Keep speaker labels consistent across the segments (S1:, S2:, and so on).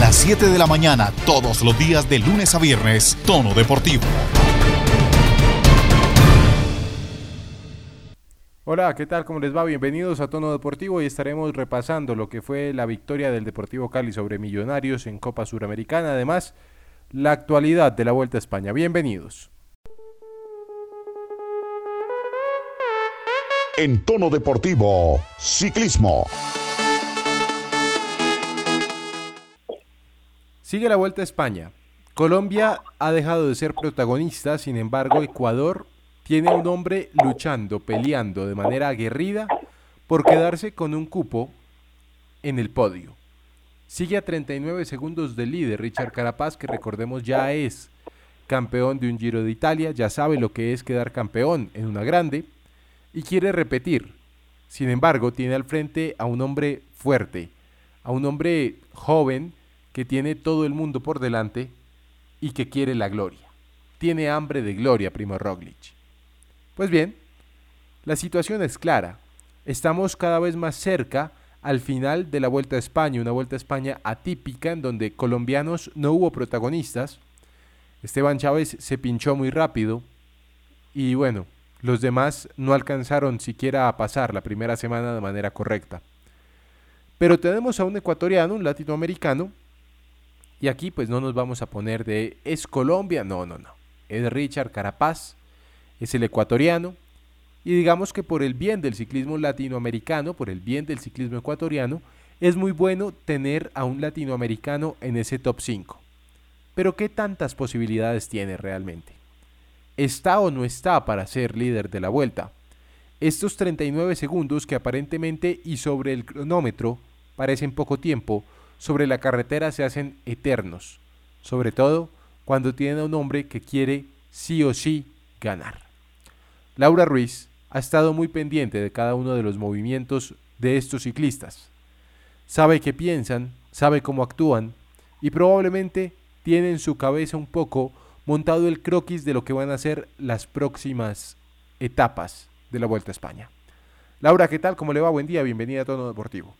S1: las 7 de la mañana, todos los días de lunes a viernes, Tono Deportivo.
S2: Hola, ¿qué tal? ¿Cómo les va? Bienvenidos a Tono Deportivo y estaremos repasando lo que fue la victoria del Deportivo Cali sobre Millonarios en Copa Suramericana. Además, la actualidad de la Vuelta a España. Bienvenidos.
S3: En Tono Deportivo, Ciclismo.
S2: Sigue la Vuelta a España. Colombia ha dejado de ser protagonista, sin embargo, Ecuador tiene un hombre luchando, peleando de manera aguerrida por quedarse con un cupo en el podio. Sigue a 39 segundos del líder Richard Carapaz, que recordemos ya es campeón de un Giro de Italia, ya sabe lo que es quedar campeón en una grande y quiere repetir. Sin embargo, tiene al frente a un hombre fuerte, a un hombre joven que tiene todo el mundo por delante y que quiere la gloria. Tiene hambre de gloria, primo Roglic. Pues bien, la situación es clara. Estamos cada vez más cerca al final de la Vuelta a España, una Vuelta a España atípica en donde colombianos no hubo protagonistas. Esteban Chávez se pinchó muy rápido y bueno, los demás no alcanzaron siquiera a pasar la primera semana de manera correcta. Pero tenemos a un ecuatoriano, un latinoamericano, y aquí pues no nos vamos a poner de es Colombia, no, no, no. Es Richard Carapaz, es el ecuatoriano, y digamos que por el bien del ciclismo latinoamericano, por el bien del ciclismo ecuatoriano, es muy bueno tener a un latinoamericano en ese top 5. Pero ¿qué tantas posibilidades tiene realmente? ¿Está o no está para ser líder de la vuelta? Estos 39 segundos que aparentemente y sobre el cronómetro parecen poco tiempo, sobre la carretera se hacen eternos, sobre todo cuando tiene a un hombre que quiere sí o sí ganar. Laura Ruiz ha estado muy pendiente de cada uno de los movimientos de estos ciclistas. Sabe qué piensan, sabe cómo actúan y probablemente tiene en su cabeza un poco montado el croquis de lo que van a ser las próximas etapas de la Vuelta a España. Laura, ¿qué tal? ¿Cómo le va? Buen día, bienvenida a Tono Deportivo.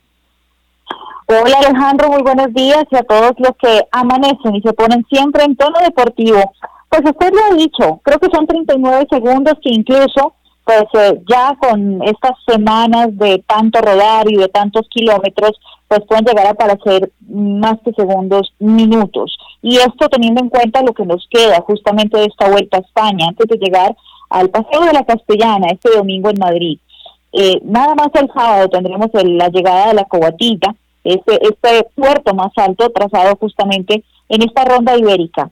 S4: Hola Alejandro, muy buenos días y a todos los que amanecen y se ponen siempre en tono deportivo. Pues usted lo ha dicho, creo que son 39 segundos que incluso, pues eh, ya con estas semanas de tanto rodar y de tantos kilómetros, pues pueden llegar a parecer más que segundos, minutos. Y esto teniendo en cuenta lo que nos queda justamente de esta vuelta a España, antes de llegar al Paseo de la Castellana este domingo en Madrid. Eh, nada más el sábado tendremos la llegada de la Cobatita, este, este puerto más alto trazado justamente en esta ronda ibérica.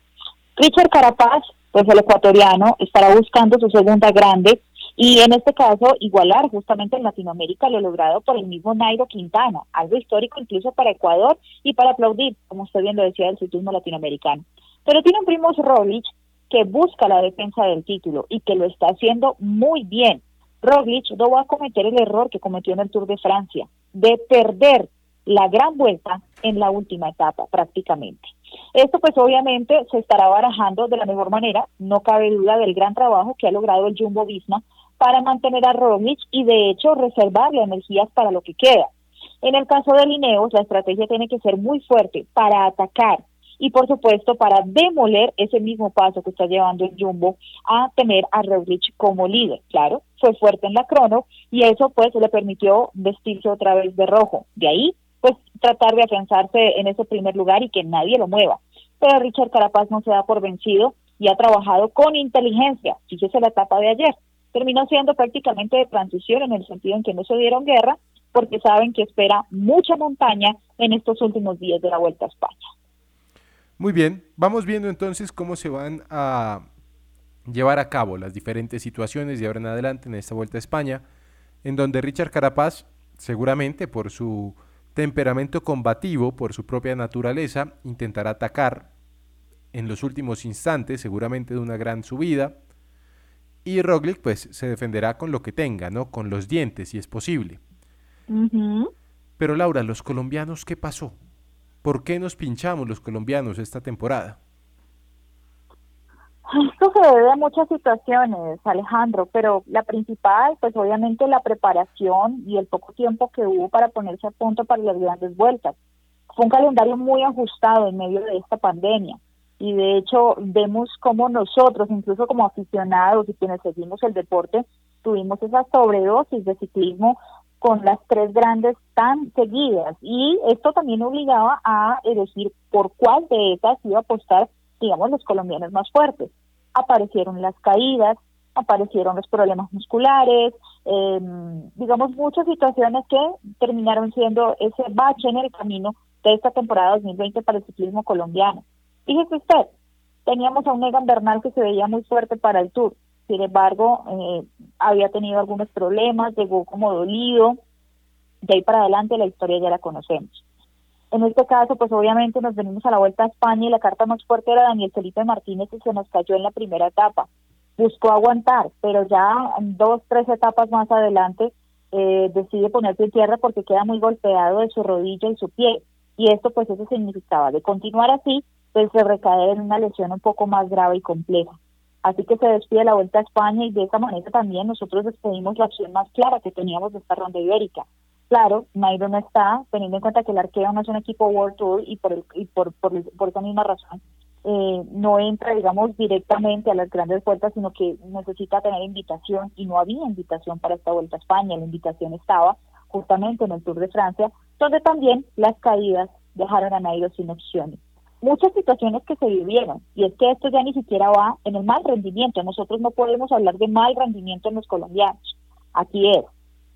S4: Richard Carapaz, pues el ecuatoriano, estará buscando su segunda grande y en este caso igualar justamente en Latinoamérica lo logrado por el mismo Nairo Quintana, algo histórico incluso para Ecuador y para aplaudir, como usted bien lo decía, del ciclismo latinoamericano. Pero tiene un primo Roglic que busca la defensa del título y que lo está haciendo muy bien. Roglic no va a cometer el error que cometió en el Tour de Francia, de perder la gran vuelta en la última etapa prácticamente. Esto pues obviamente se estará barajando de la mejor manera, no cabe duda del gran trabajo que ha logrado el Jumbo Visma para mantener a Roglic y de hecho reservarle energías para lo que queda. En el caso de Lineos, la estrategia tiene que ser muy fuerte para atacar y por supuesto para demoler ese mismo paso que está llevando el Jumbo a tener a Roglic como líder. Claro, fue fuerte en la crono y eso pues le permitió vestirse otra vez de rojo. De ahí pues tratar de afianzarse en ese primer lugar y que nadie lo mueva. Pero Richard Carapaz no se da por vencido y ha trabajado con inteligencia. Fíjese la etapa de ayer. Terminó siendo prácticamente de transición en el sentido en que no se dieron guerra porque saben que espera mucha montaña en estos últimos días de la Vuelta a España.
S2: Muy bien, vamos viendo entonces cómo se van a llevar a cabo las diferentes situaciones de ahora en adelante en esta Vuelta a España, en donde Richard Carapaz, seguramente por su temperamento combativo por su propia naturaleza, intentará atacar en los últimos instantes, seguramente de una gran subida, y Roglic pues se defenderá con lo que tenga, ¿no? Con los dientes, si es posible. Pero Laura, los colombianos, ¿qué pasó? ¿Por qué nos pinchamos los colombianos esta temporada?
S4: Esto se debe a muchas situaciones, Alejandro, pero la principal, pues obviamente la preparación y el poco tiempo que hubo para ponerse a punto para las grandes vueltas. Fue un calendario muy ajustado en medio de esta pandemia y de hecho vemos como nosotros, incluso como aficionados y quienes seguimos el deporte, tuvimos esa sobredosis de ciclismo con las tres grandes tan seguidas y esto también obligaba a elegir por cuál de esas iba a apostar, digamos, los colombianos más fuertes. Aparecieron las caídas, aparecieron los problemas musculares, eh, digamos, muchas situaciones que terminaron siendo ese bache en el camino de esta temporada 2020 para el ciclismo colombiano. Fíjese usted, teníamos a un Megan Bernal que se veía muy fuerte para el Tour, sin embargo, eh, había tenido algunos problemas, llegó como dolido, de ahí para adelante la historia ya la conocemos. En este caso, pues obviamente nos venimos a la vuelta a España y la carta más fuerte era Daniel Felipe Martínez y se nos cayó en la primera etapa buscó aguantar, pero ya dos, tres etapas más adelante eh, decide ponerse en tierra porque queda muy golpeado de su rodilla y su pie. Y esto pues eso significaba de continuar así, pues se recae en una lesión un poco más grave y compleja. Así que se despide la Vuelta a España y de esa manera también nosotros despedimos la opción más clara que teníamos de esta ronda ibérica. Claro, Nairo no está, teniendo en cuenta que el Arqueo no es un equipo World Tour y por, el, y por esa misma razón eh, no entra, digamos, directamente a las grandes vueltas, sino que necesita tener invitación y no había invitación para esta vuelta a España. La invitación estaba justamente en el Tour de Francia, donde también las caídas dejaron a Nairo sin opciones. Muchas situaciones que se vivieron, y es que esto ya ni siquiera va en el mal rendimiento. Nosotros no podemos hablar de mal rendimiento en los colombianos. Aquí es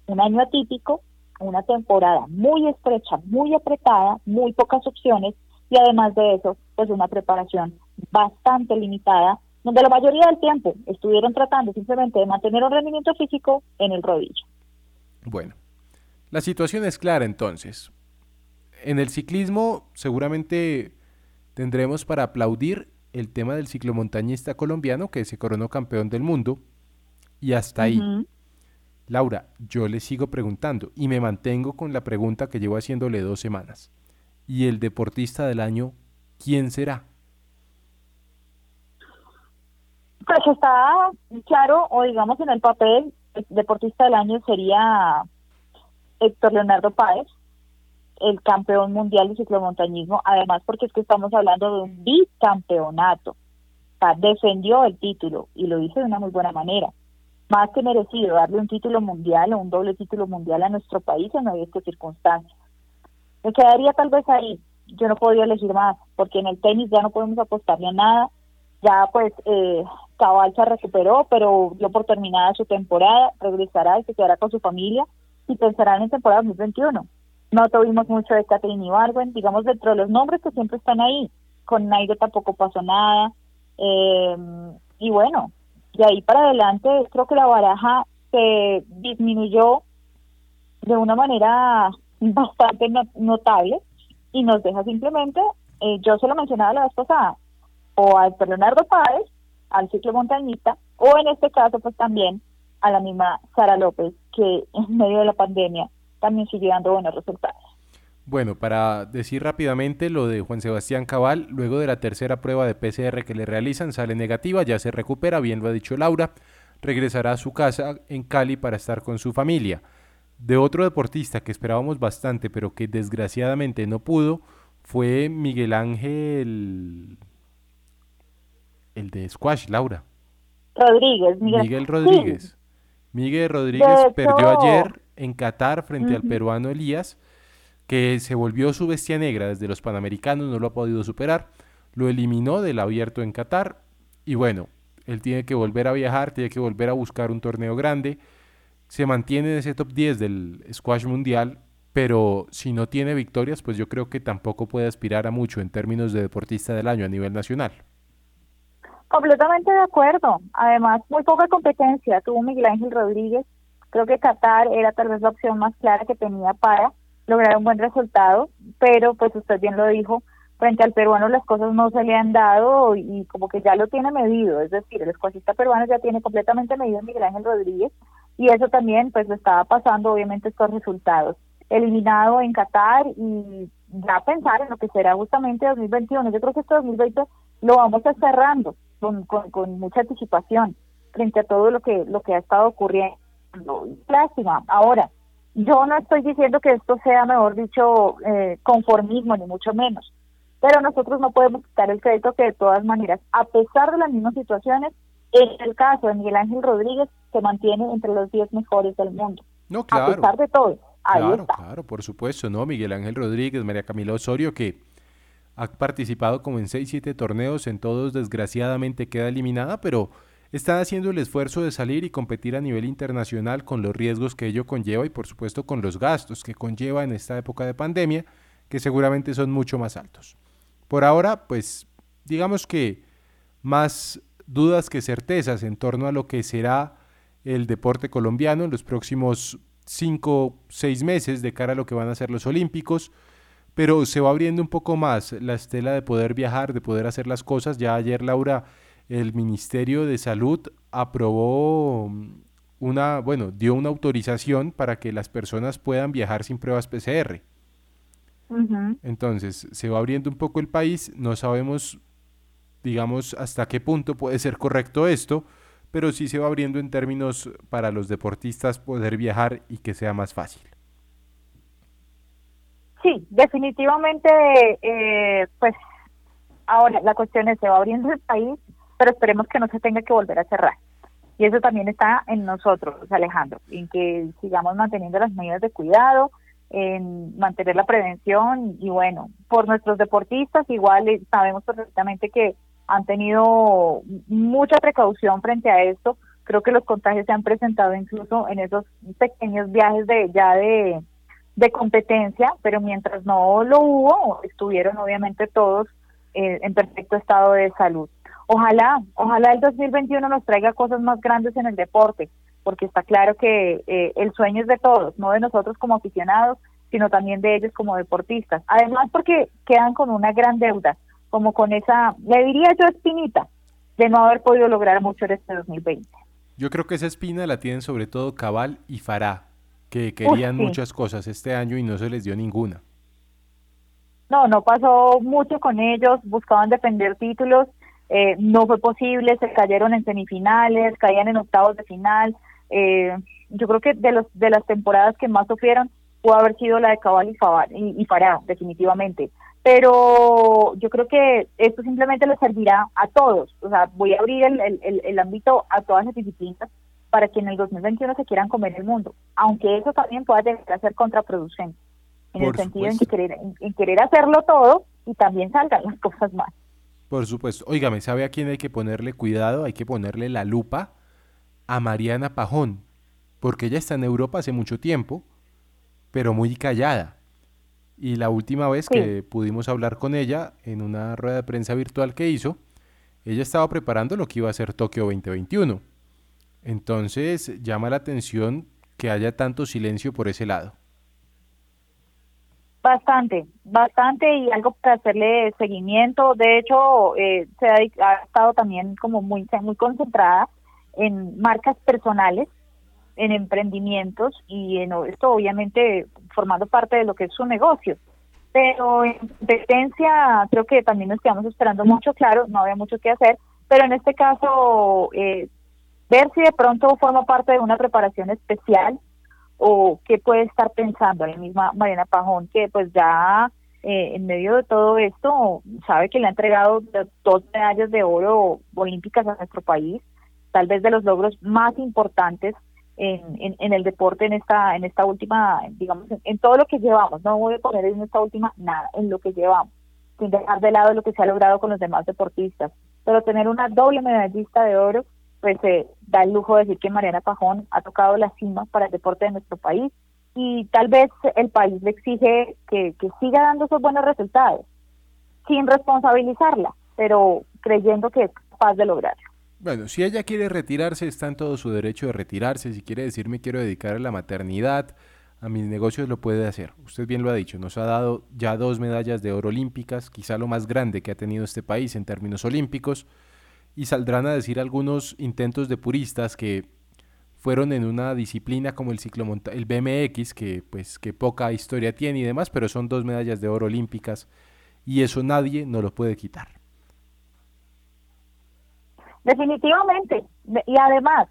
S4: un año atípico, una temporada muy estrecha, muy apretada, muy pocas opciones, y además de eso, pues una preparación bastante limitada, donde la mayoría del tiempo estuvieron tratando simplemente de mantener un rendimiento físico en el rodillo.
S2: Bueno, la situación es clara entonces. En el ciclismo seguramente tendremos para aplaudir el tema del ciclomontañista colombiano que se coronó campeón del mundo y hasta ahí. Laura, yo le sigo preguntando y me mantengo con la pregunta que llevo haciéndole dos semanas y el deportista del año, ¿quién será?
S4: Pues está claro, o digamos en el papel, el deportista del año sería Héctor Leonardo Páez, el campeón mundial de ciclomontañismo, además porque es que estamos hablando de un bicampeonato. Defendió el título y lo hizo de una muy buena manera. Más que merecido darle un título mundial o un doble título mundial a nuestro país en estas circunstancias. Me quedaría tal vez ahí. Yo no podría elegir más, porque en el tenis ya no podemos apostarle a nada. Ya pues eh, Cabal se recuperó, pero dio por terminada su temporada, regresará y se quedará con su familia y pensará en temporada 2021. No tuvimos mucho de Catherine Ibargüen, digamos dentro de los nombres que siempre están ahí. Con Nairo tampoco pasó nada. Eh, y bueno, de ahí para adelante creo que la baraja se disminuyó de una manera bastante notable y nos deja simplemente, eh, yo se lo mencionaba la vez pasada, o al Leonardo Páez, al ciclo montañista, o en este caso pues también a la misma Sara López, que en medio de la pandemia también sigue dando buenos resultados.
S2: Bueno, para decir rápidamente lo de Juan Sebastián Cabal, luego de la tercera prueba de PCR que le realizan, sale negativa, ya se recupera, bien lo ha dicho Laura, regresará a su casa en Cali para estar con su familia. De otro deportista que esperábamos bastante, pero que desgraciadamente no pudo, fue Miguel Ángel, el de Squash, Laura.
S4: Rodríguez,
S2: Miguel, Rodríguez. Miguel Rodríguez perdió ayer en Qatar frente al peruano Elías, que se volvió su bestia negra desde los Panamericanos, no lo ha podido superar, lo eliminó del abierto en Qatar y bueno, él tiene que volver a viajar, tiene que volver a buscar un torneo grande se mantiene en ese top 10 del squash mundial, pero si no tiene victorias, pues yo creo que tampoco puede aspirar a mucho en términos de deportista del año a nivel nacional.
S4: Completamente de acuerdo. Además, muy poca competencia tuvo Miguel Ángel Rodríguez. Creo que Qatar era tal vez la opción más clara que tenía para lograr un buen resultado, pero pues usted bien lo dijo, frente al peruano las cosas no se le han dado y como que ya lo tiene medido, es decir, el escuachista peruano ya tiene completamente medido Miguel Ángel Rodríguez y eso también pues le estaba pasando obviamente estos resultados. Eliminado en Qatar y ya pensar en lo que será justamente 2021. Yo creo que este 2020 lo vamos cerrando con, con, mucha anticipación frente a todo lo que lo que ha estado ocurriendo. Lástima. Ahora, Yo no estoy diciendo que esto sea, mejor dicho, eh, conformismo, ni mucho menos. Pero nosotros no podemos quitar el crédito que de todas maneras, a pesar de las mismas situaciones, en el caso de Miguel Ángel Rodríguez se mantiene entre los 10 mejores del mundo.
S2: No, claro.
S4: A pesar de todo. Ahí
S2: claro,
S4: está.
S2: claro, por supuesto, ¿no? Miguel Ángel Rodríguez, María Camila Osorio, que ha participado como en 6, 7 torneos, en todos desgraciadamente queda eliminada, pero está haciendo el esfuerzo de salir y competir a nivel internacional con los riesgos que ello conlleva y por supuesto con los gastos que conlleva en esta época de pandemia, que seguramente son mucho más altos. Por ahora, pues digamos que más dudas que certezas en torno a lo que será el deporte colombiano en los próximos 5, 6 meses de cara a lo que van a ser los Olímpicos, pero se va abriendo un poco más la estela de poder viajar, de poder hacer las cosas. Ya ayer, Laura, el Ministerio de Salud aprobó una, bueno, dio una autorización para que las personas puedan viajar sin pruebas PCR. Entonces, se va abriendo un poco el país, no sabemos, digamos, hasta qué punto puede ser correcto esto, pero sí se va abriendo en términos para los deportistas poder viajar y que sea más fácil.
S4: Sí, definitivamente, eh, pues ahora la cuestión es, se va abriendo el país, pero esperemos que no se tenga que volver a cerrar. Y eso también está en nosotros, Alejandro, en que sigamos manteniendo las medidas de cuidado, en mantener la prevención y bueno, por nuestros deportistas igual eh, sabemos perfectamente que han tenido mucha precaución frente a esto. Creo que los contagios se han presentado incluso en esos pequeños viajes de ya de de competencia, pero mientras no lo hubo, estuvieron obviamente todos eh, en perfecto estado de salud. Ojalá, ojalá el 2021 nos traiga cosas más grandes en el deporte, porque está claro que eh, el sueño es de todos, no de nosotros como aficionados, sino también de ellos como deportistas. Además, porque quedan con una gran deuda, como con esa, le diría yo, espinita, de no haber podido lograr mucho en este 2020.
S2: Yo creo que esa espina la tienen sobre todo Cabal y Fará, que querían muchas cosas este año y no se les dio ninguna.
S4: No, no pasó mucho con ellos, buscaban defender títulos, eh, no fue posible, se cayeron en semifinales, caían en octavos de final. Eh, yo creo que de los de las temporadas que más sufrieron pudo haber sido la de Cabal y, y, Farah, definitivamente. Pero yo creo que esto simplemente les servirá a todos. O sea, voy a abrir el, el, el ámbito a todas las disciplinas para que en el 2021 se quieran comer el mundo, aunque eso también pueda llegar a ser contraproducente, en el sentido en, que querer, en, querer hacerlo todo y también salgan las cosas mal.
S2: Por supuesto. Óigame, ¿sabe a quién hay que ponerle cuidado? Hay que ponerle la lupa a Mariana Pajón, porque ella está en Europa hace mucho tiempo, pero muy callada. Y la última vez que pudimos hablar con ella en una rueda de prensa virtual que hizo, ella estaba preparando lo que iba a ser Tokio 2021 entonces llama la atención que haya tanto silencio por ese lado.
S4: Bastante, bastante y algo para hacerle seguimiento. De hecho, eh, se ha, estado también como muy, muy concentrada en marcas personales, en emprendimientos y en esto obviamente formando parte de lo que es su negocio. Pero en competencia creo que también nos quedamos esperando mucho, claro, no había mucho que hacer, pero en este caso eh, ver si de pronto forma parte de una preparación especial o qué puede estar pensando la misma Mariana Pajón, que pues ya eh, en medio de todo esto sabe que le ha entregado dos medallas de oro olímpicas a nuestro país, tal vez de los logros más importantes en, en, el deporte en esta en esta última, digamos, en, todo lo que llevamos, no voy a poner en esta última nada, en lo que llevamos, sin dejar de lado lo que se ha logrado con los demás deportistas, pero tener una doble medallista de oro pues eh, da el lujo de decir que Mariana Pajón ha tocado la cima para el deporte de nuestro país y tal vez el país le exige que, siga dando esos buenos resultados, sin responsabilizarla, pero creyendo que es capaz de lograrlo.
S2: Bueno, si ella quiere retirarse, está en todo su derecho de retirarse. Si quiere decirme quiero dedicar a la maternidad, a mis negocios, lo puede hacer. Usted bien lo ha dicho, nos ha dado ya dos medallas de oro olímpicas, quizá lo más grande que ha tenido este país en términos olímpicos y saldrán a decir algunos intentos de puristas que fueron en una disciplina como el ciclomonta el BMX que pues que poca historia tiene y demás, pero son dos medallas de oro olímpicas y eso nadie no lo puede quitar.
S4: Definitivamente y además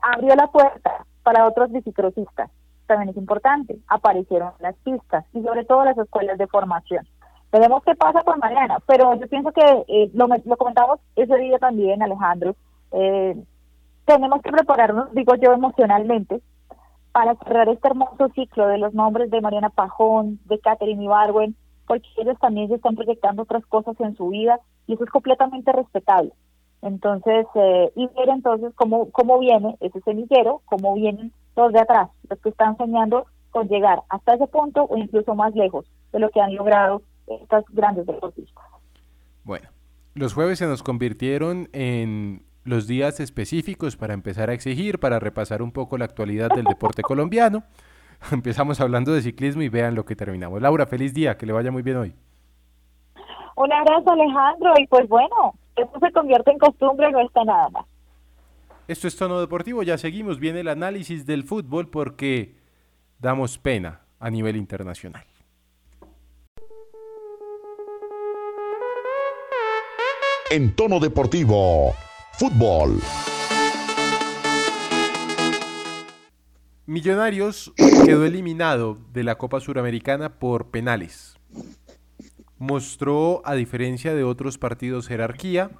S4: abrió la puerta para otros bicicrocistas también es importante, aparecieron las pistas y sobre todo las escuelas de formación. Veremos qué pasa con Mariana, pero yo pienso que eh, lo, lo comentamos ese día también, Alejandro, eh, tenemos que prepararnos, digo yo, emocionalmente para cerrar este hermoso ciclo de los nombres de Mariana Pajón, de Catherine Ibarwen, porque ellos también se están proyectando otras cosas en su vida y eso es completamente respetable. Entonces, eh, y ver entonces cómo, cómo viene ese semillero, cómo vienen los de atrás, los que están soñando con llegar hasta ese punto o incluso más lejos de lo que han logrado estas grandes deportistas.
S2: Bueno, los jueves se nos convirtieron en los días específicos para empezar a exigir, para repasar un poco la actualidad del deporte colombiano. Empezamos hablando de ciclismo y vean lo que terminamos. Laura, feliz día, que le vaya muy bien hoy.
S4: Un abrazo Alejandro y pues bueno, esto se convierte en costumbre, no está nada más.
S2: Esto es Tono Deportivo, ya seguimos, viene el análisis del fútbol porque damos pena a nivel internacional.
S3: En tono deportivo, Fútbol.
S2: Millonarios quedó eliminado de la Copa Suramericana por penales. Mostró, a diferencia de otros partidos, jerarquía.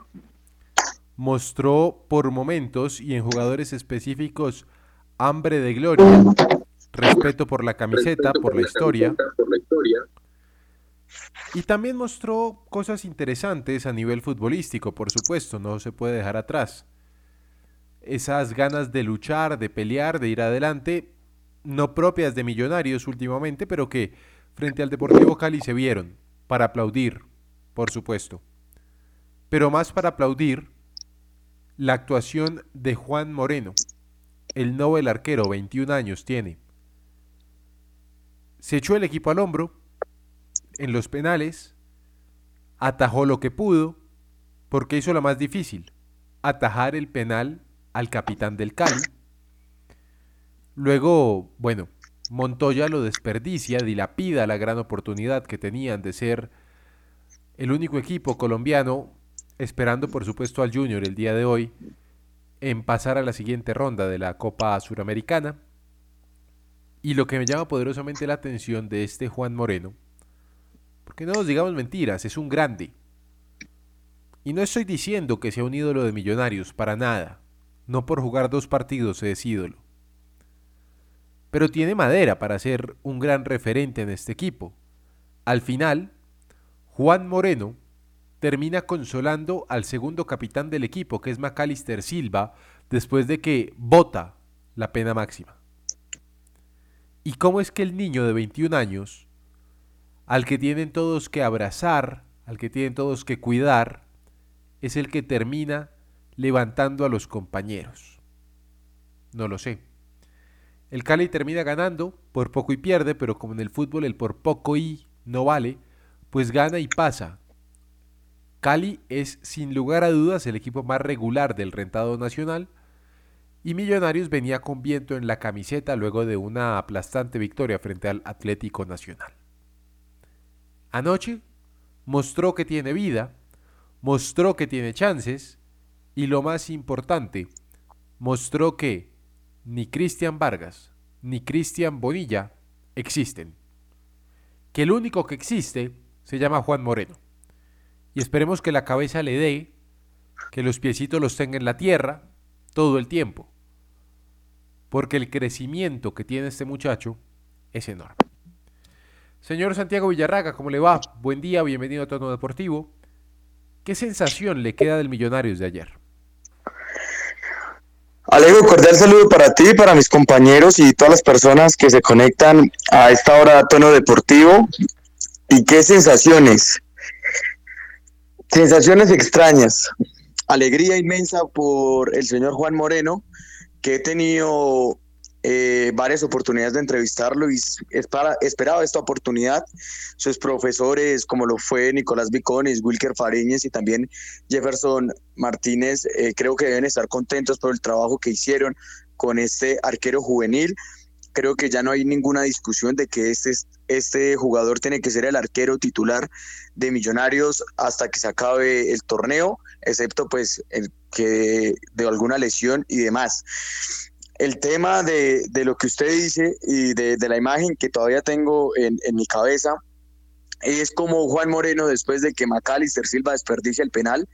S2: Mostró por momentos y en jugadores específicos hambre de gloria, respeto por la camiseta, por la historia. Y también mostró cosas interesantes a nivel futbolístico, por supuesto, no se puede dejar atrás. Esas ganas de luchar, de pelear, de ir adelante, no propias de millonarios últimamente, pero que frente al Deportivo Cali se vieron, para aplaudir, por supuesto. Pero más para aplaudir la actuación de Juan Moreno, el Nobel arquero, 21 años tiene. Se echó el equipo al hombro, en los penales, atajó lo que pudo, porque hizo lo más difícil, atajar el penal al capitán del Cali. Luego, bueno, Montoya lo desperdicia, dilapida la gran oportunidad que tenían de ser el único equipo colombiano, esperando por supuesto al Junior el día de hoy, en pasar a la siguiente ronda de la Copa Suramericana. Y lo que me llama poderosamente la atención de este Juan Moreno porque no nos digamos mentiras, es un grande. Y no estoy diciendo que sea un ídolo de millonarios, para nada. No por jugar dos partidos es ídolo. Pero tiene madera para ser un gran referente en este equipo. Al final, Juan Moreno termina consolando al segundo capitán del equipo, que es Macalister Silva, después de que vota la pena máxima. ¿Y cómo es que el niño de 21 años al que tienen todos que abrazar, al que tienen todos que cuidar, es el que termina levantando a los compañeros. No lo sé. El Cali termina ganando, por poco y pierde, pero como en el fútbol el por poco y no vale, pues gana y pasa. Cali es sin lugar a dudas el equipo más regular del rentado nacional y Millonarios venía con viento en la camiseta luego de una aplastante victoria frente al Atlético Nacional. Anoche mostró que tiene vida, mostró que tiene chances y lo más importante, mostró que ni Cristian Vargas ni Cristian Bonilla existen. Que el único que existe se llama Juan Moreno. Y esperemos que la cabeza le dé, que los piecitos los tenga en la tierra todo el tiempo. Porque el crecimiento que tiene este muchacho es enorme. Señor Santiago Villarraga, ¿cómo le va? Buen día, bienvenido a Tono Deportivo. ¿Qué sensación le queda del Millonarios de ayer?
S5: Alejo, cordial saludo para ti, para mis compañeros y todas las personas que se conectan a esta hora a Tono Deportivo. ¿Y qué sensaciones? Sensaciones extrañas. Alegría inmensa por el señor Juan Moreno, que he tenido eh, varias oportunidades de entrevistarlo y es esperaba esta oportunidad. Sus profesores, como lo fue Nicolás Vicones, Wilker Fariñez y también Jefferson Martínez, eh, creo que deben estar contentos por el trabajo que hicieron con este arquero juvenil. Creo que ya no hay ninguna discusión de que este, este jugador tiene que ser el arquero titular de Millonarios hasta que se acabe el torneo, excepto pues el que de alguna lesión y demás. El tema de, lo que usted dice y de, la imagen que todavía tengo en, en, mi cabeza es como Juan Moreno después de que Macalister Silva desperdicia el penal,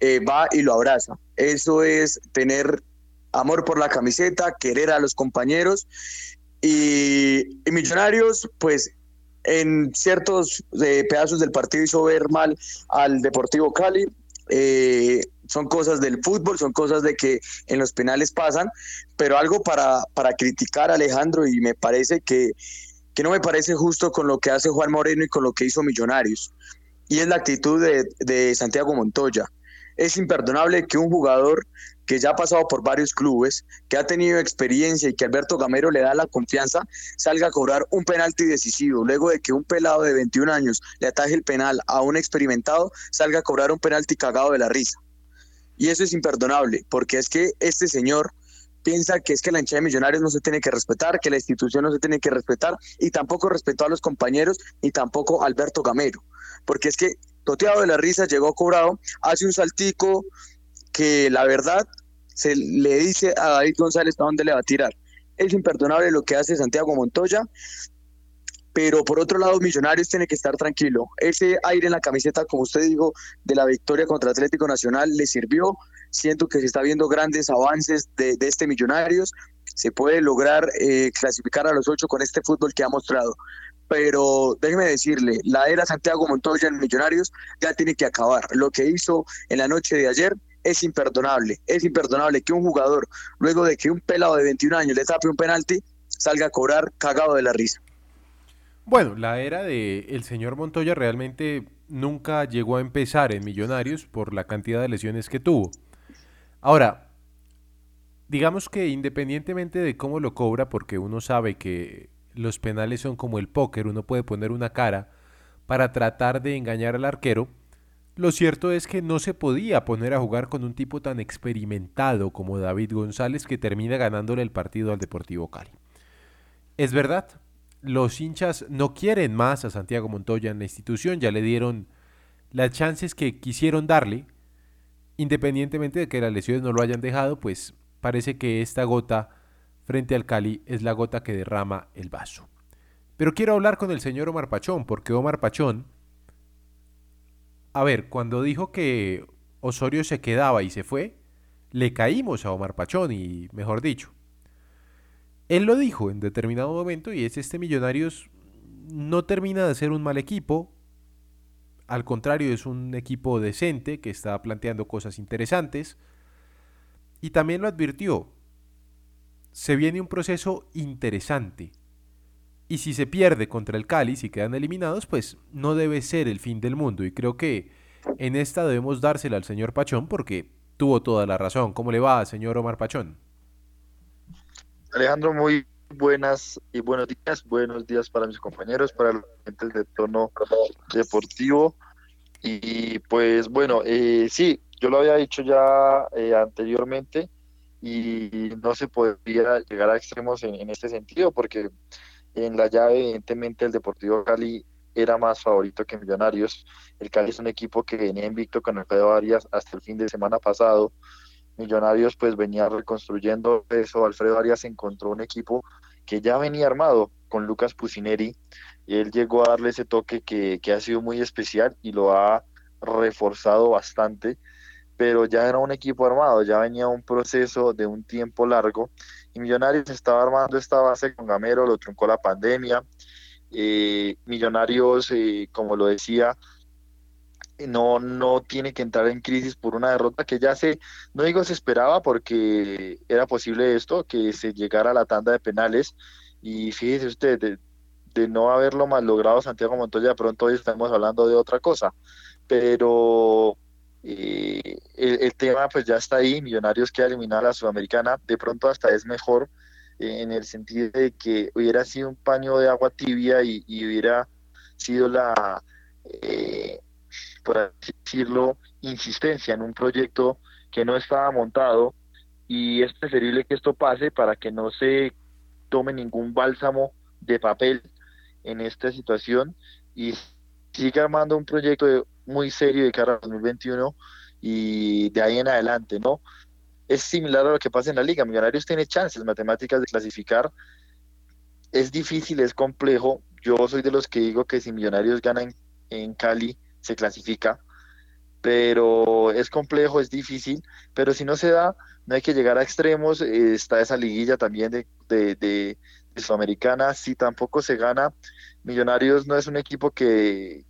S5: eh, va y lo abraza. Eso es tener amor por la camiseta, querer a los compañeros y, Millonarios, pues en ciertos eh, pedazos del partido hizo ver mal al Deportivo Cali. Eh, son cosas del fútbol, son cosas de que en los penales pasan, pero algo para, para criticar a Alejandro y me parece que, que no me parece justo con lo que hace Juan Moreno y con lo que hizo Millonarios. Y es la actitud de, de Santiago Montoya. Es imperdonable que un jugador que ya ha pasado por varios clubes, que ha tenido experiencia y que Alberto Gamero le da la confianza, salga a cobrar un penalti decisivo. Luego de que un pelado de 21 años le ataje el penal a un experimentado, salga a cobrar un penalti cagado de la risa. Y eso es imperdonable, porque es que este señor piensa que es que la hinchada de Millonarios no se tiene que respetar, que la institución no se tiene que respetar, y tampoco respetó a los compañeros, y tampoco a Alberto Gamero. Porque es que toteado de la risa llegó cobrado, hace un saltico que la verdad se le dice a David González a dónde le va a tirar. Es imperdonable lo que hace Santiago Montoya, pero por otro lado Millonarios tiene que estar tranquilo. Ese aire en la camiseta, como usted dijo, de la victoria contra Atlético Nacional le sirvió. Siento que se está viendo grandes avances de, este Millonarios. Se puede lograr eh, clasificar a los ocho con este fútbol que ha mostrado. Pero déjeme decirle, la era Santiago Montoya en Millonarios ya tiene que acabar. Lo que hizo en la noche de ayer es imperdonable. Es imperdonable que un jugador, luego de que un pelado de 21 años le tape un penalti, salga a cobrar cagado de la risa.
S2: Bueno, la era de el señor Montoya realmente nunca llegó a empezar en Millonarios por la cantidad de lesiones que tuvo. Ahora, digamos que independientemente de cómo lo cobra, porque uno sabe que los penales son como el póker, uno puede poner una cara para tratar de engañar al arquero, lo cierto es que no se podía poner a jugar con un tipo tan experimentado como David González que termina ganándole el partido al Deportivo Cali. Es verdad, los hinchas no quieren más a Santiago Montoya en la institución, ya le dieron las chances que quisieron darle, independientemente de que las lesiones no lo hayan dejado, pues parece que esta gota frente al Cali es la gota que derrama el vaso. Pero quiero hablar con el señor Omar Pachón, porque Omar Pachón a ver, cuando dijo que Osorio se quedaba y se fue, le caímos a Omar Pachón y, mejor dicho, él lo dijo en determinado momento y es este Millonarios no termina de ser un mal equipo, al contrario es un equipo decente que está planteando cosas interesantes y también lo advirtió, se viene un proceso interesante y si se pierde contra el Cali, si quedan eliminados, pues no debe ser el fin del mundo. Y creo que en esta debemos dársela al señor Pachón porque tuvo toda la razón. ¿Cómo le va, señor Omar Pachón?
S6: Alejandro, muy buenas y buenos días. Buenos días para mis compañeros, para los clientes de tono deportivo. Y pues bueno, eh, sí, yo lo había dicho ya eh, anteriormente y no se podría llegar a extremos en, este sentido porque en la llave, evidentemente, el Deportivo Cali era más favorito que Millonarios. El Cali es un equipo que venía invicto con Alfredo Arias hasta el fin de semana pasado. Millonarios pues venía reconstruyendo eso. Alfredo Arias encontró un equipo que ya venía armado con Lucas Pusineri. Y él llegó a darle ese toque que, que ha sido muy especial y lo ha reforzado bastante. Pero ya era un equipo armado, ya venía un proceso de un tiempo largo y Millonarios estaba armando esta base con Gamero, lo truncó la pandemia. Eh, Millonarios, eh, como lo decía, no, no tiene que entrar en crisis por una derrota que ya se, no digo se esperaba porque era posible esto, que se llegara a la tanda de penales. Y fíjese usted, de, no haberlo mal logrado Santiago Montoya, de pronto hoy estamos hablando de otra cosa. Pero eh, el, tema pues ya está ahí, Millonarios queda eliminada a la Sudamericana, de pronto hasta es mejor eh, en el sentido de que hubiera sido un paño de agua tibia y, hubiera sido la, eh, por decirlo, insistencia en un proyecto que no estaba montado y es preferible que esto pase para que no se tome ningún bálsamo de papel en esta situación y siga armando un proyecto muy serio de cara a 2021 y de ahí en adelante, ¿no? es similar a lo que pasa en la liga. Millonarios tiene chances matemáticas de clasificar. Es difícil, es complejo. Yo soy de los que digo que si Millonarios gana en, Cali, se clasifica. Pero es complejo, es difícil. Pero si no se da, no hay que llegar a extremos. está esa liguilla también de, de, de, Sudamericana. Si tampoco se gana, Millonarios no es un equipo que,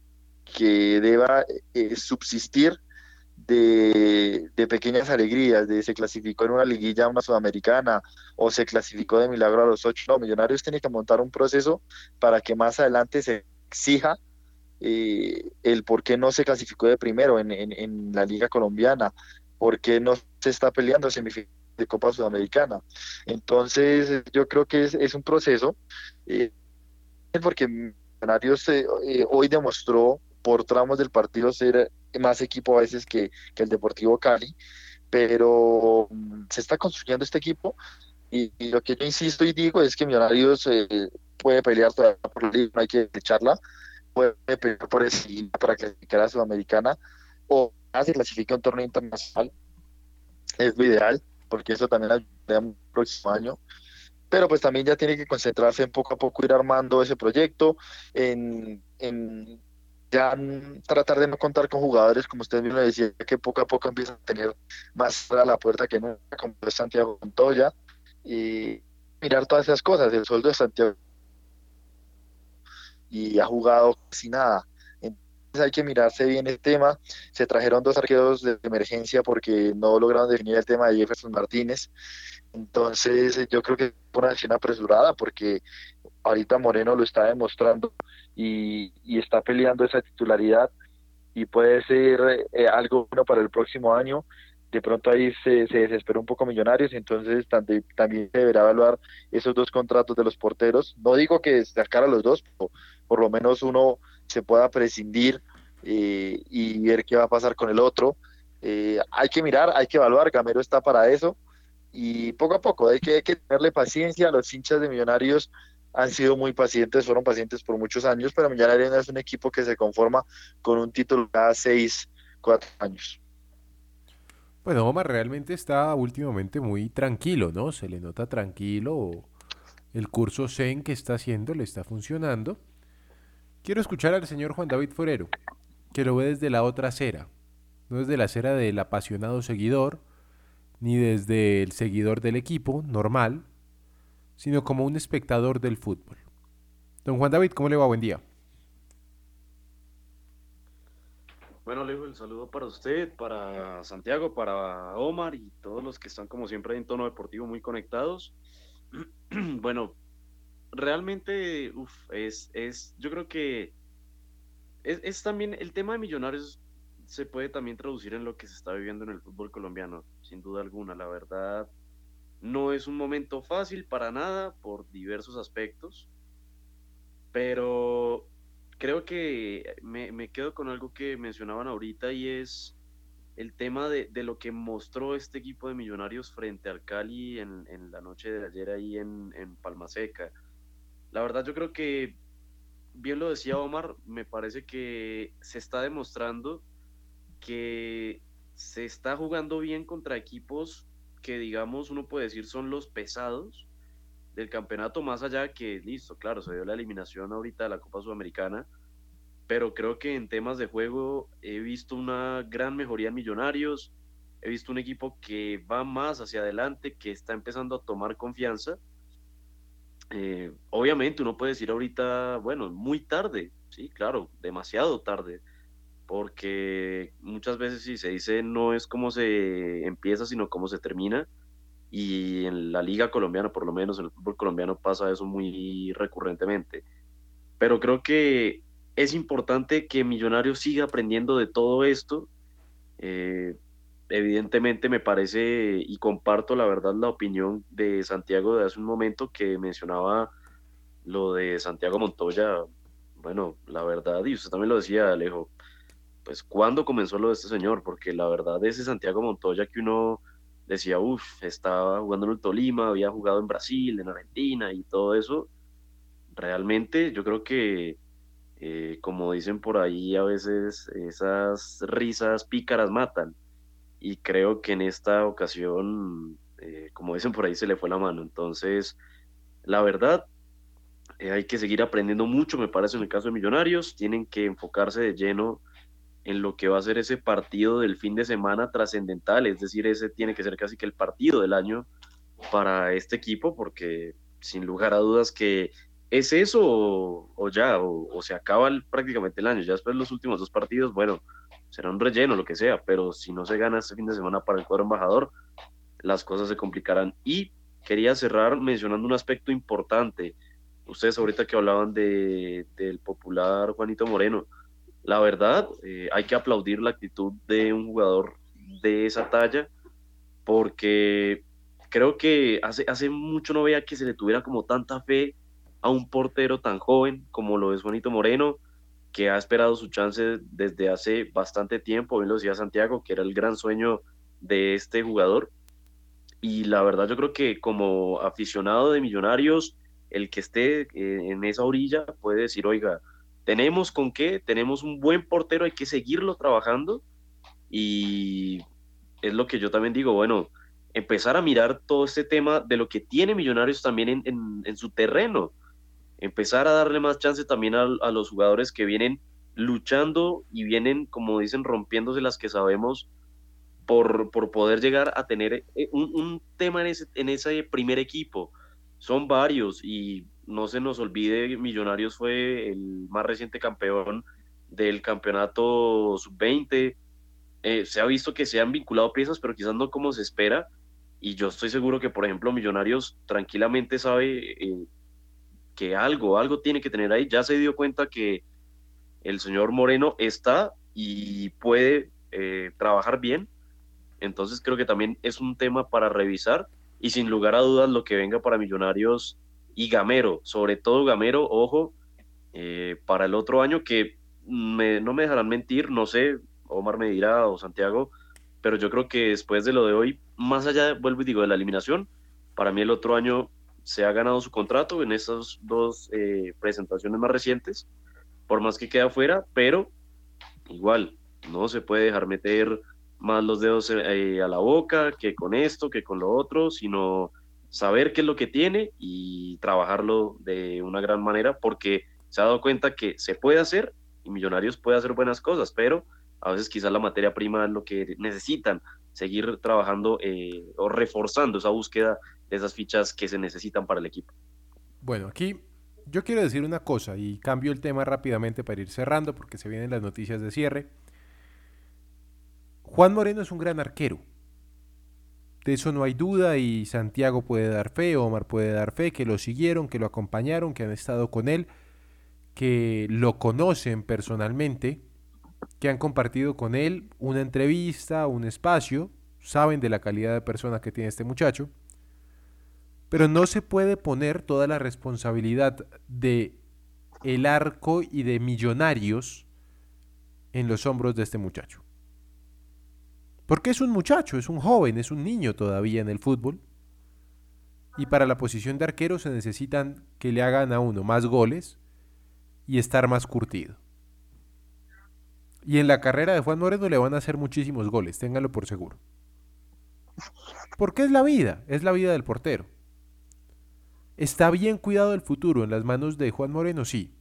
S6: que deba eh, subsistir de, pequeñas alegrías, de se clasificó en una liguilla una sudamericana o se clasificó de milagro a los ocho. No, Millonarios tiene que montar un proceso para que más adelante se exija eh, el por qué no se clasificó de primero en, la liga colombiana, por qué no se está peleando semifinal de Copa Sudamericana. Entonces, yo creo que es, un proceso, eh, porque Millonarios eh, hoy demostró por tramos del partido ser más equipo a veces que, el Deportivo Cali, pero mm, se está construyendo este equipo y, lo que yo insisto y digo es que Millonarios puede pelear por la liga, no hay que echarla, puede pelear por el para clasificar a Sudamericana o se clasifica un torneo internacional, es lo ideal, porque eso también ayuda el próximo año. Pero pues también ya tiene que concentrarse en poco a poco ir armando ese proyecto, en, en ya tratar de no contar con jugadores, como usted mismo decía, que poco a poco empiezan a tener más a la puerta que nunca, como es Santiago Montoya, y mirar todas esas cosas, el sueldo de Santiago y ha jugado casi nada. Entonces hay que mirarse bien el tema. Se trajeron dos arqueros de emergencia porque no lograron definir el tema de Jefferson Martínez. Entonces yo creo que es una acción apresurada porque ahorita Moreno lo está demostrando y, está peleando esa titularidad y puede ser eh, algo bueno para el próximo año. De pronto ahí se, se desesperó un poco Millonarios, entonces también deberá evaluar esos dos contratos de los porteros. No digo que sacar a los dos, pero por lo menos uno se pueda prescindir eh, y ver qué va a pasar con el otro. Eh, hay que mirar, hay que evaluar, Gamero está para eso y poco a poco hay que, tenerle paciencia los hinchas de Millonarios han sido muy pacientes, fueron pacientes por muchos años, pero Millonarios es un equipo que se conforma con un título cada seis, cuatro años.
S2: Bueno, Omar realmente está últimamente muy tranquilo, ¿no? Se le nota tranquilo. El curso Zen que está haciendo le está funcionando. Quiero escuchar al señor Juan David Forero, que lo ve desde la otra acera, no desde la acera del apasionado seguidor, ni desde el seguidor del equipo normal, sino como un espectador del fútbol. Don Juan David, ¿cómo le va? Buen día.
S7: Bueno, Alejo, el saludo para usted, para Santiago, para Omar y todos los que están como siempre en tono deportivo muy conectados. bueno, realmente, uf, es, es, yo creo que es, es, también el tema de millonarios se puede también traducir en lo que se está viviendo en el fútbol colombiano, sin duda alguna. La verdad, no es un momento fácil para nada por diversos aspectos, pero creo que me, quedo con algo que mencionaban ahorita y es el tema de, lo que mostró este equipo de millonarios frente al Cali en, la noche de ayer ahí en, en Palma Seca. La verdad yo creo que, bien lo decía Omar, me parece que se está demostrando que se está jugando bien contra equipos que digamos uno puede decir son los pesados del campeonato, más allá que listo, claro, se dio la eliminación ahorita de la Copa Sudamericana, pero creo que en temas de juego he visto una gran mejoría en Millonarios, he visto un equipo que va más hacia adelante, que está empezando a tomar confianza. Eh, obviamente uno puede decir ahorita, bueno, muy tarde, sí, claro, demasiado tarde, porque muchas veces si se dice no es cómo se empieza, sino cómo se termina. Y en la liga colombiana, por lo menos en el fútbol colombiano, pasa eso muy recurrentemente. Pero creo que es importante que Millonarios siga aprendiendo de todo esto. Eh, evidentemente me parece y comparto la verdad la opinión de Santiago de hace un momento que mencionaba lo de Santiago Montoya. Bueno, la verdad, y usted también lo decía, Alejo, pues cuándo comenzó lo de este señor, porque la verdad ese Santiago Montoya que uno decía, uff, estaba jugando en el Tolima, había jugado en Brasil, en Argentina y todo eso, realmente yo creo que, eh, como dicen por ahí a veces, esas risas pícaras matan. Y creo que en esta ocasión, eh, como dicen por ahí, se le fue la mano. Entonces, la verdad, eh, hay que seguir aprendiendo mucho, me parece, en el caso de Millonarios. Tienen que enfocarse de lleno en lo que va a ser ese partido del fin de semana trascendental, es decir, ese tiene que ser casi que el partido del año para este equipo, porque sin lugar a dudas que es eso o, ya, o, se acaba prácticamente el año, ya después de los últimos dos partidos, bueno, será un relleno, lo que sea, pero si no se gana este fin de semana para el cuadro embajador, las cosas se complicarán. Y quería cerrar mencionando un aspecto importante, ustedes ahorita que hablaban de, del popular Juanito Moreno, la verdad, eh, hay que aplaudir la actitud de un jugador de esa talla, porque creo que hace, hace mucho no veía que se le tuviera como tanta fe a un portero tan joven como lo es Juanito Moreno, que ha esperado su chance desde hace bastante tiempo, bien lo decía Santiago, que era el gran sueño de este jugador. Y la verdad yo creo que como aficionado de Millonarios, el que esté eh, en esa orilla puede decir, oiga, tenemos con qué, tenemos un buen portero, hay que seguirlo trabajando y es lo que yo también digo, bueno, empezar a mirar todo este tema de lo que tiene Millonarios también en, su terreno, empezar a darle más chance también a, los jugadores que vienen luchando y vienen, como dicen, rompiéndose las que sabemos por, por poder llegar a tener eh, un, un tema en ese, en ese primer equipo. Son varios y no se nos olvide, Millonarios fue el más reciente campeón del campeonato sub-20. Eh, se ha visto que se han vinculado piezas, pero quizás no como se espera. Y yo estoy seguro que, por ejemplo, Millonarios tranquilamente sabe eh, que algo, algo tiene que tener ahí. Ya se dio cuenta que el señor Moreno está y puede eh, trabajar bien. Entonces creo que también es un tema para revisar. Y sin lugar a dudas, lo que venga para Millonarios y Gamero, sobre todo Gamero, ojo, eh, para el otro año que no me dejarán mentir, no sé, Omar me dirá o Santiago, pero yo creo que después de lo de hoy, más allá, vuelvo y digo, de la eliminación, para mí el otro año se ha ganado su contrato en esas dos eh, presentaciones más recientes, por más que quede afuera, pero igual, no se puede dejar meter más los dedos eh, a la boca que con esto, que con lo otro, sino saber qué es lo que tiene y trabajarlo de una gran manera porque se ha dado cuenta que se puede hacer y Millonarios puede hacer buenas cosas, pero a veces quizás la materia prima es lo que necesitan, seguir trabajando eh, o reforzando esa búsqueda esas fichas que se necesitan para el equipo.
S2: Bueno, aquí yo quiero decir una cosa y cambio el tema rápidamente para ir cerrando porque se vienen las noticias de cierre. Juan Moreno es un gran arquero, de eso no hay duda y Santiago puede dar fe, Omar puede dar fe, que lo siguieron, que lo acompañaron, que han estado con él, que lo conocen personalmente, que han compartido con él una entrevista, un espacio, saben de la calidad de persona que tiene este muchacho, pero no se puede poner toda la responsabilidad de el arco y de millonarios en los hombros de este muchacho. Porque es un muchacho, es un joven, es un niño todavía en el fútbol. Y para la posición de arquero se necesitan que le hagan a uno más goles y estar más curtido. Y en la carrera de Juan Moreno le van a hacer muchísimos goles, ténganlo por seguro. Porque es la vida, es la vida del portero. ¿Está bien cuidado el futuro en las manos de Juan Moreno? Sí.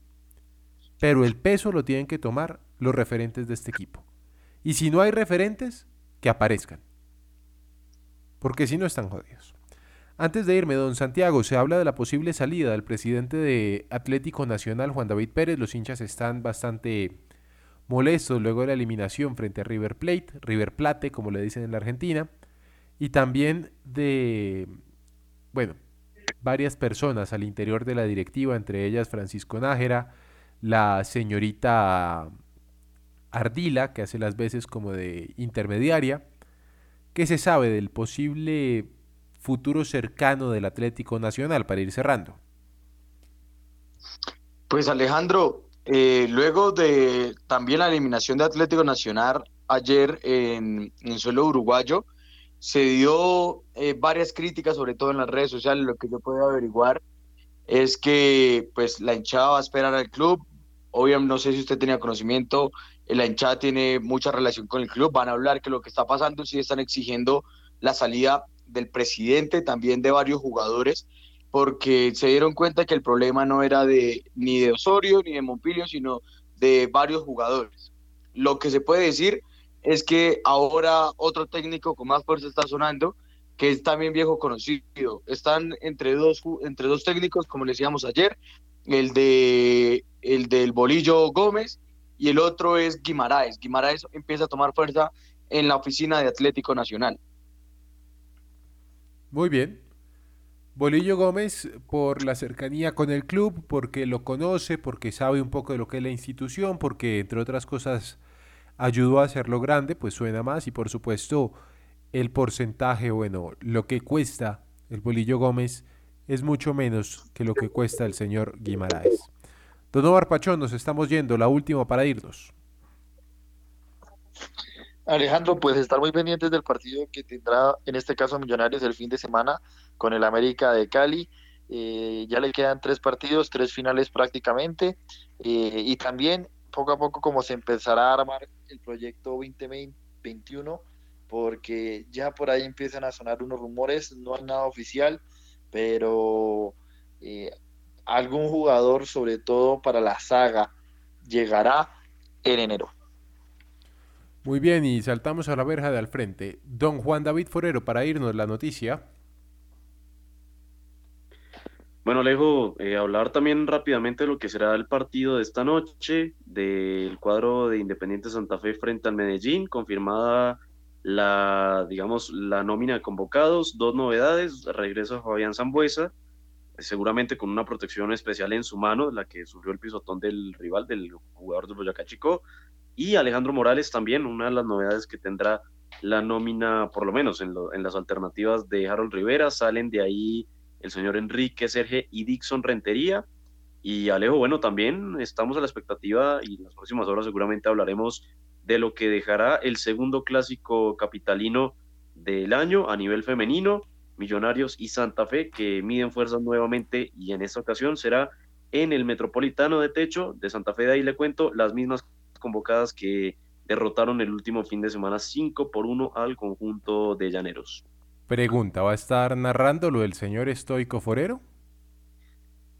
S2: Pero el peso lo tienen que tomar los referentes de este equipo. Y si no hay referentes, que aparezcan. Porque si no están jodidos. Antes de irme, don Santiago, se habla de la posible salida del presidente de Atlético Nacional, Juan David Pérez. Los hinchas están bastante molestos luego de la eliminación frente a River Plate, River Plate, como le dicen en la Argentina. Y también de, bueno, varias personas al interior de la directiva, entre ellas Francisco Nájera, la señorita Ardila, que hace las veces como de intermediaria. ¿Qué se sabe del posible futuro cercano del Atlético Nacional para ir cerrando?
S5: Pues Alejandro, eh, luego de también la eliminación de Atlético Nacional ayer en, el suelo uruguayo, se dio eh, varias críticas, sobre todo en las redes sociales. Lo que yo puedo averiguar es que pues la hinchada va a esperar al club. Obviamente, no sé si usted tenía conocimiento, la hinchada tiene mucha relación con el club, van a hablar que lo que está pasando sí están exigiendo la salida del presidente, también de varios jugadores, porque se dieron cuenta que el problema no era de ni de Osorio ni de Montpilio, sino de varios jugadores. Lo que se puede decir es que ahora otro técnico con más fuerza está sonando, que es también viejo conocido. Están entre dos, entre dos técnicos, como le decíamos ayer, el, de, el del Bolillo Gómez y el otro es Guimaraes. Guimaraes empieza a tomar fuerza en la oficina de Atlético Nacional.
S2: Muy bien. Bolillo Gómez por la cercanía con el club, porque lo conoce, porque sabe un poco de lo que es la institución, porque entre otras cosas ayudó a hacerlo grande, pues suena más y por supuesto el porcentaje, bueno, lo que cuesta el Bolillo Gómez es mucho menos que lo que cuesta el señor Guimaraes. Don Omar Pachón, nos estamos yendo, la última para irnos.
S6: Alejandro, pues estar muy pendientes del partido que tendrá en este caso Millonarios el fin de semana con el América de Cali. Eh, ya le quedan tres partidos, tres finales prácticamente. Eh, y también poco a poco como se empezará a armar el proyecto 2021, porque ya por ahí empiezan a sonar unos rumores, no hay nada oficial, pero eh, algún jugador, sobre todo para la saga, llegará en enero.
S2: Muy bien, y saltamos a la verja de al frente. Don Juan David Forero, para irnos la noticia.
S7: Bueno, Alejo, eh, hablar también rápidamente de lo que será el partido de esta noche del cuadro de Independiente Santa Fe frente al Medellín, confirmada la, digamos, la nómina de convocados, dos novedades, regreso Fabián Zambuesa, seguramente con una protección especial en su mano, la que sufrió el pisotón del rival, del jugador de Boyacá Chico, y Alejandro Morales también, una de las novedades que tendrá la nómina, por lo menos en, en las alternativas de Harold Rivera, salen de ahí el señor Enrique Serge y Dixon Rentería. Y Alejo, bueno, también estamos a la expectativa y en las próximas horas seguramente hablaremos de lo que dejará el segundo clásico capitalino del año a nivel femenino, Millonarios y Santa Fe, que miden fuerzas nuevamente y en esta ocasión será en el Metropolitano de Techo de Santa Fe. De ahí le cuento las mismas convocadas que derrotaron el último fin de semana 5 por 1 al conjunto de Llaneros.
S2: Pregunta, ¿va a estar narrándolo el señor Estoico Forero?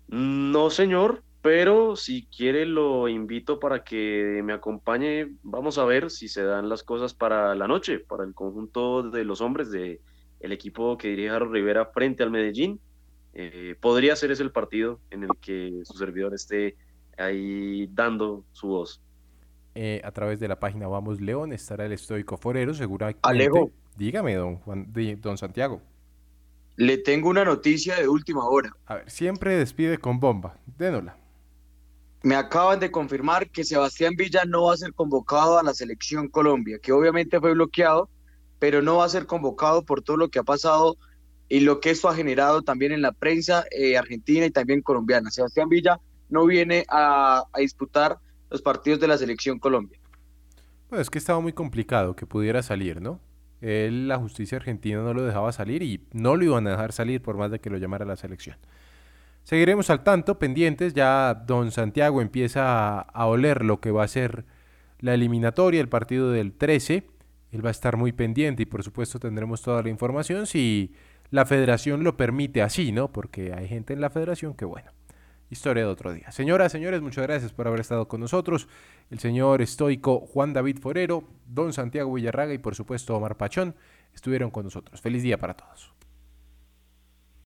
S7: No, señor, pero si quiere lo invito para que me acompañe. Vamos a ver si se dan las cosas para la noche, para el conjunto de los hombres de el equipo que dirige Jaro Rivera frente al Medellín. Eh, podría ser ese el partido en el que su servidor esté ahí dando su voz.
S2: Eh, a través de la página Vamos León estará el estoico forero, seguramente.
S5: Alejo.
S2: Dígame, don, Juan, don Santiago.
S5: Le tengo una noticia de última hora.
S2: A ver, siempre despide con bomba. Dénola.
S5: Me acaban de confirmar que Sebastián Villa no va a ser convocado a la selección Colombia, que obviamente fue bloqueado, pero no va a ser convocado por todo lo que ha pasado y lo que esto ha generado también en la prensa eh, argentina y también colombiana. Sebastián Villa no viene a, a disputar los partidos de la selección Colombia.
S2: Pues es que estaba muy complicado que pudiera salir, ¿no? Él, la justicia argentina no lo dejaba salir y no lo iban a dejar salir por más de que lo llamara la selección. Seguiremos al tanto, pendientes, ya don Santiago empieza a, a oler lo que va a ser la eliminatoria, el partido del 13. Él va a estar muy pendiente y por supuesto tendremos toda la información si la federación lo permite así, ¿no? Porque hay gente en la federación que, bueno, historia de otro día. Señoras, señores, muchas gracias por haber estado con nosotros. El señor estoico Juan David Forero, don Santiago Villarraga y por supuesto Omar Pachón estuvieron con nosotros. Feliz día para todos.